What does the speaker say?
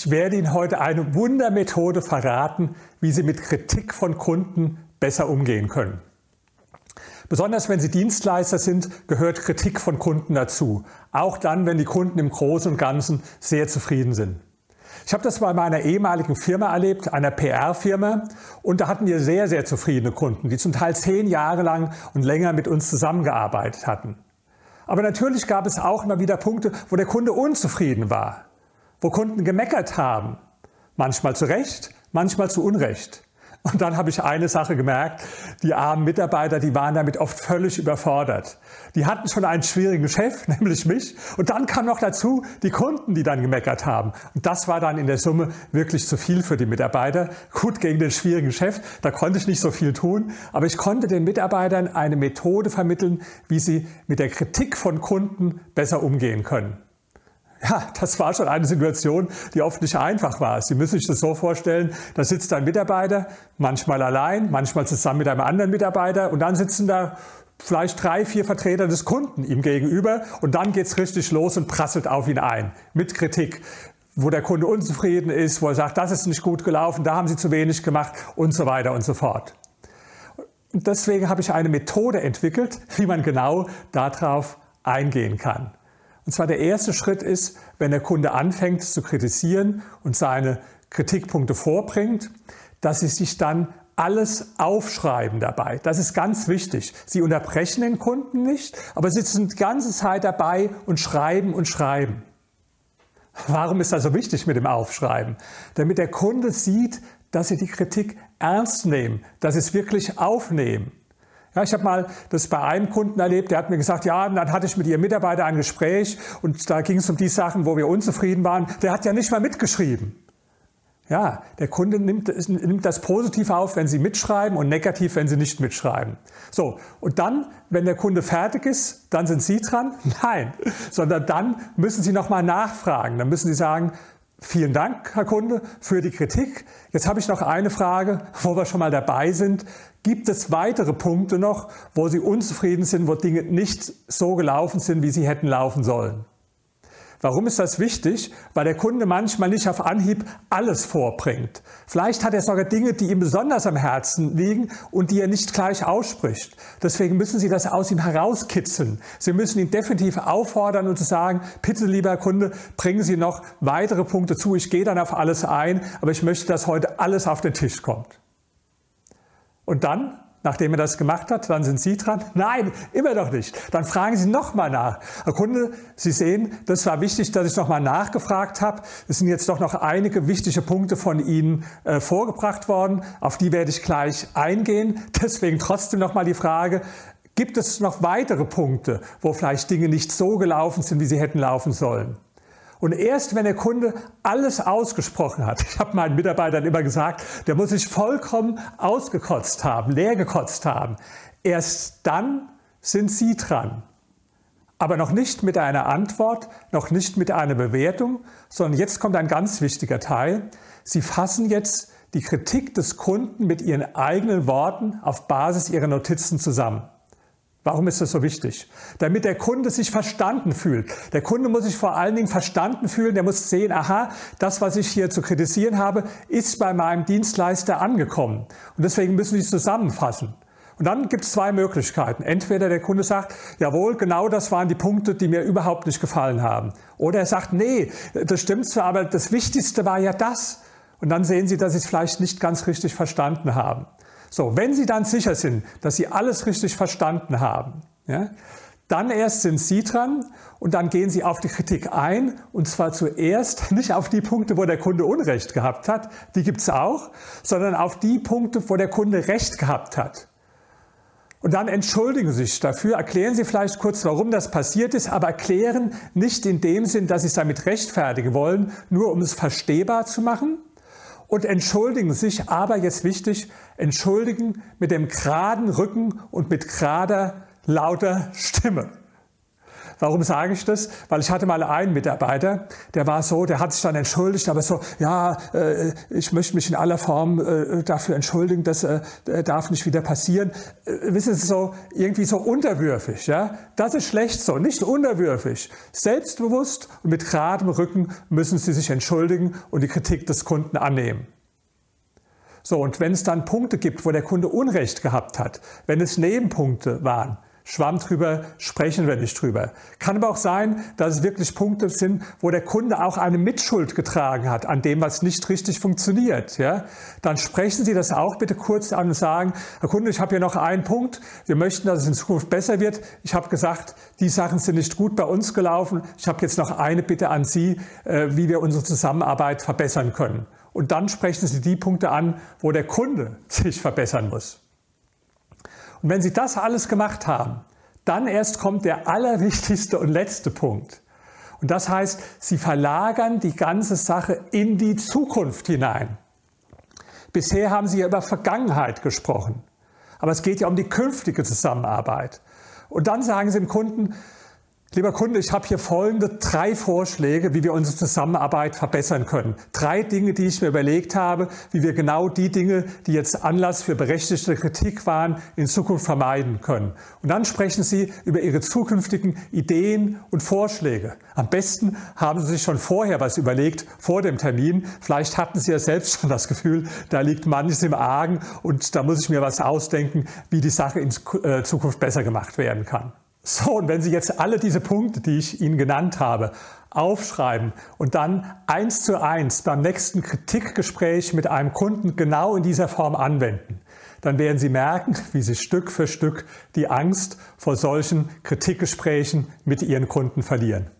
Ich werde Ihnen heute eine Wundermethode verraten, wie Sie mit Kritik von Kunden besser umgehen können. Besonders wenn Sie Dienstleister sind, gehört Kritik von Kunden dazu. Auch dann, wenn die Kunden im Großen und Ganzen sehr zufrieden sind. Ich habe das bei meiner ehemaligen Firma erlebt, einer PR-Firma, und da hatten wir sehr, sehr zufriedene Kunden, die zum Teil zehn Jahre lang und länger mit uns zusammengearbeitet hatten. Aber natürlich gab es auch immer wieder Punkte, wo der Kunde unzufrieden war wo Kunden gemeckert haben. Manchmal zu Recht, manchmal zu Unrecht. Und dann habe ich eine Sache gemerkt, die armen Mitarbeiter, die waren damit oft völlig überfordert. Die hatten schon einen schwierigen Chef, nämlich mich. Und dann kam noch dazu die Kunden, die dann gemeckert haben. Und das war dann in der Summe wirklich zu viel für die Mitarbeiter. Gut gegen den schwierigen Chef, da konnte ich nicht so viel tun. Aber ich konnte den Mitarbeitern eine Methode vermitteln, wie sie mit der Kritik von Kunden besser umgehen können. Ja, das war schon eine Situation, die oft nicht einfach war. Sie müssen sich das so vorstellen, da sitzt ein Mitarbeiter, manchmal allein, manchmal zusammen mit einem anderen Mitarbeiter und dann sitzen da vielleicht drei, vier Vertreter des Kunden ihm gegenüber und dann geht's richtig los und prasselt auf ihn ein mit Kritik wo der Kunde unzufrieden ist, wo er sagt, das ist nicht gut gelaufen, da haben Sie zu wenig gemacht und so weiter und so fort. Und deswegen habe ich eine Methode entwickelt, wie man genau darauf eingehen kann. Und zwar der erste Schritt ist, wenn der Kunde anfängt zu kritisieren und seine Kritikpunkte vorbringt, dass Sie sich dann alles aufschreiben dabei. Das ist ganz wichtig. Sie unterbrechen den Kunden nicht, aber Sie sitzen die ganze Zeit dabei und schreiben und schreiben. Warum ist das so wichtig mit dem Aufschreiben? Damit der Kunde sieht, dass Sie die Kritik ernst nehmen, dass Sie es wirklich aufnehmen. Ja, ich habe mal das bei einem Kunden erlebt, der hat mir gesagt, ja, dann hatte ich mit ihrem Mitarbeiter ein Gespräch und da ging es um die Sachen, wo wir unzufrieden waren. Der hat ja nicht mal mitgeschrieben. Ja, der Kunde nimmt, nimmt das positiv auf, wenn Sie mitschreiben und negativ, wenn Sie nicht mitschreiben. So, und dann, wenn der Kunde fertig ist, dann sind Sie dran? Nein, sondern dann müssen Sie nochmal nachfragen. Dann müssen Sie sagen, Vielen Dank, Herr Kunde, für die Kritik. Jetzt habe ich noch eine Frage, wo wir schon mal dabei sind. Gibt es weitere Punkte noch, wo Sie unzufrieden sind, wo Dinge nicht so gelaufen sind, wie sie hätten laufen sollen? Warum ist das wichtig? Weil der Kunde manchmal nicht auf Anhieb alles vorbringt. Vielleicht hat er sogar Dinge, die ihm besonders am Herzen liegen und die er nicht gleich ausspricht. Deswegen müssen Sie das aus ihm herauskitzeln. Sie müssen ihn definitiv auffordern und zu sagen, bitte lieber Kunde, bringen Sie noch weitere Punkte zu. Ich gehe dann auf alles ein, aber ich möchte, dass heute alles auf den Tisch kommt. Und dann Nachdem er das gemacht hat, dann sind Sie dran? Nein, immer noch nicht. Dann fragen Sie nochmal nach. Herr Kunde, Sie sehen, das war wichtig, dass ich nochmal nachgefragt habe. Es sind jetzt doch noch einige wichtige Punkte von Ihnen äh, vorgebracht worden. Auf die werde ich gleich eingehen. Deswegen trotzdem nochmal die Frage, gibt es noch weitere Punkte, wo vielleicht Dinge nicht so gelaufen sind, wie sie hätten laufen sollen? Und erst wenn der Kunde alles ausgesprochen hat, ich habe meinen Mitarbeitern immer gesagt, der muss sich vollkommen ausgekotzt haben, leer gekotzt haben, erst dann sind Sie dran. Aber noch nicht mit einer Antwort, noch nicht mit einer Bewertung, sondern jetzt kommt ein ganz wichtiger Teil. Sie fassen jetzt die Kritik des Kunden mit Ihren eigenen Worten auf Basis Ihrer Notizen zusammen. Warum ist das so wichtig? Damit der Kunde sich verstanden fühlt. Der Kunde muss sich vor allen Dingen verstanden fühlen. Der muss sehen, aha, das, was ich hier zu kritisieren habe, ist bei meinem Dienstleister angekommen. Und deswegen müssen es zusammenfassen. Und dann gibt es zwei Möglichkeiten. Entweder der Kunde sagt, jawohl, genau das waren die Punkte, die mir überhaupt nicht gefallen haben. Oder er sagt, nee, das stimmt zwar, aber das Wichtigste war ja das. Und dann sehen Sie, dass Sie es vielleicht nicht ganz richtig verstanden haben. So, wenn Sie dann sicher sind, dass Sie alles richtig verstanden haben, ja, dann erst sind Sie dran und dann gehen Sie auf die Kritik ein und zwar zuerst nicht auf die Punkte, wo der Kunde Unrecht gehabt hat, die gibt es auch, sondern auf die Punkte, wo der Kunde Recht gehabt hat. Und dann entschuldigen Sie sich dafür, erklären Sie vielleicht kurz, warum das passiert ist, aber erklären nicht in dem Sinn, dass Sie es damit rechtfertigen wollen, nur um es verstehbar zu machen, und entschuldigen sich, aber jetzt wichtig, entschuldigen mit dem geraden Rücken und mit gerader, lauter Stimme. Warum sage ich das? Weil ich hatte mal einen Mitarbeiter, der war so, der hat sich dann entschuldigt, aber so, ja, äh, ich möchte mich in aller Form äh, dafür entschuldigen, das äh, darf nicht wieder passieren. Äh, wissen Sie, so irgendwie so unterwürfig, ja? Das ist schlecht so, nicht unterwürfig. Selbstbewusst und mit geradem Rücken müssen Sie sich entschuldigen und die Kritik des Kunden annehmen. So, und wenn es dann Punkte gibt, wo der Kunde Unrecht gehabt hat, wenn es Nebenpunkte waren, Schwamm drüber, sprechen wir nicht drüber. Kann aber auch sein, dass es wirklich Punkte sind, wo der Kunde auch eine Mitschuld getragen hat an dem, was nicht richtig funktioniert. Ja? Dann sprechen Sie das auch bitte kurz an und sagen, Herr Kunde, ich habe hier noch einen Punkt. Wir möchten, dass es in Zukunft besser wird. Ich habe gesagt, die Sachen sind nicht gut bei uns gelaufen. Ich habe jetzt noch eine Bitte an Sie, äh, wie wir unsere Zusammenarbeit verbessern können. Und dann sprechen Sie die Punkte an, wo der Kunde sich verbessern muss. Und wenn Sie das alles gemacht haben, dann erst kommt der allerwichtigste und letzte Punkt. Und das heißt, Sie verlagern die ganze Sache in die Zukunft hinein. Bisher haben Sie ja über Vergangenheit gesprochen. Aber es geht ja um die künftige Zusammenarbeit. Und dann sagen Sie dem Kunden, Lieber Kunde, ich habe hier folgende drei Vorschläge, wie wir unsere Zusammenarbeit verbessern können. Drei Dinge, die ich mir überlegt habe, wie wir genau die Dinge, die jetzt Anlass für berechtigte Kritik waren, in Zukunft vermeiden können. Und dann sprechen Sie über Ihre zukünftigen Ideen und Vorschläge. Am besten haben Sie sich schon vorher was überlegt, vor dem Termin. Vielleicht hatten Sie ja selbst schon das Gefühl, da liegt manches im Argen und da muss ich mir was ausdenken, wie die Sache in äh, Zukunft besser gemacht werden kann. So, und wenn Sie jetzt alle diese Punkte, die ich Ihnen genannt habe, aufschreiben und dann eins zu eins beim nächsten Kritikgespräch mit einem Kunden genau in dieser Form anwenden, dann werden Sie merken, wie Sie Stück für Stück die Angst vor solchen Kritikgesprächen mit Ihren Kunden verlieren.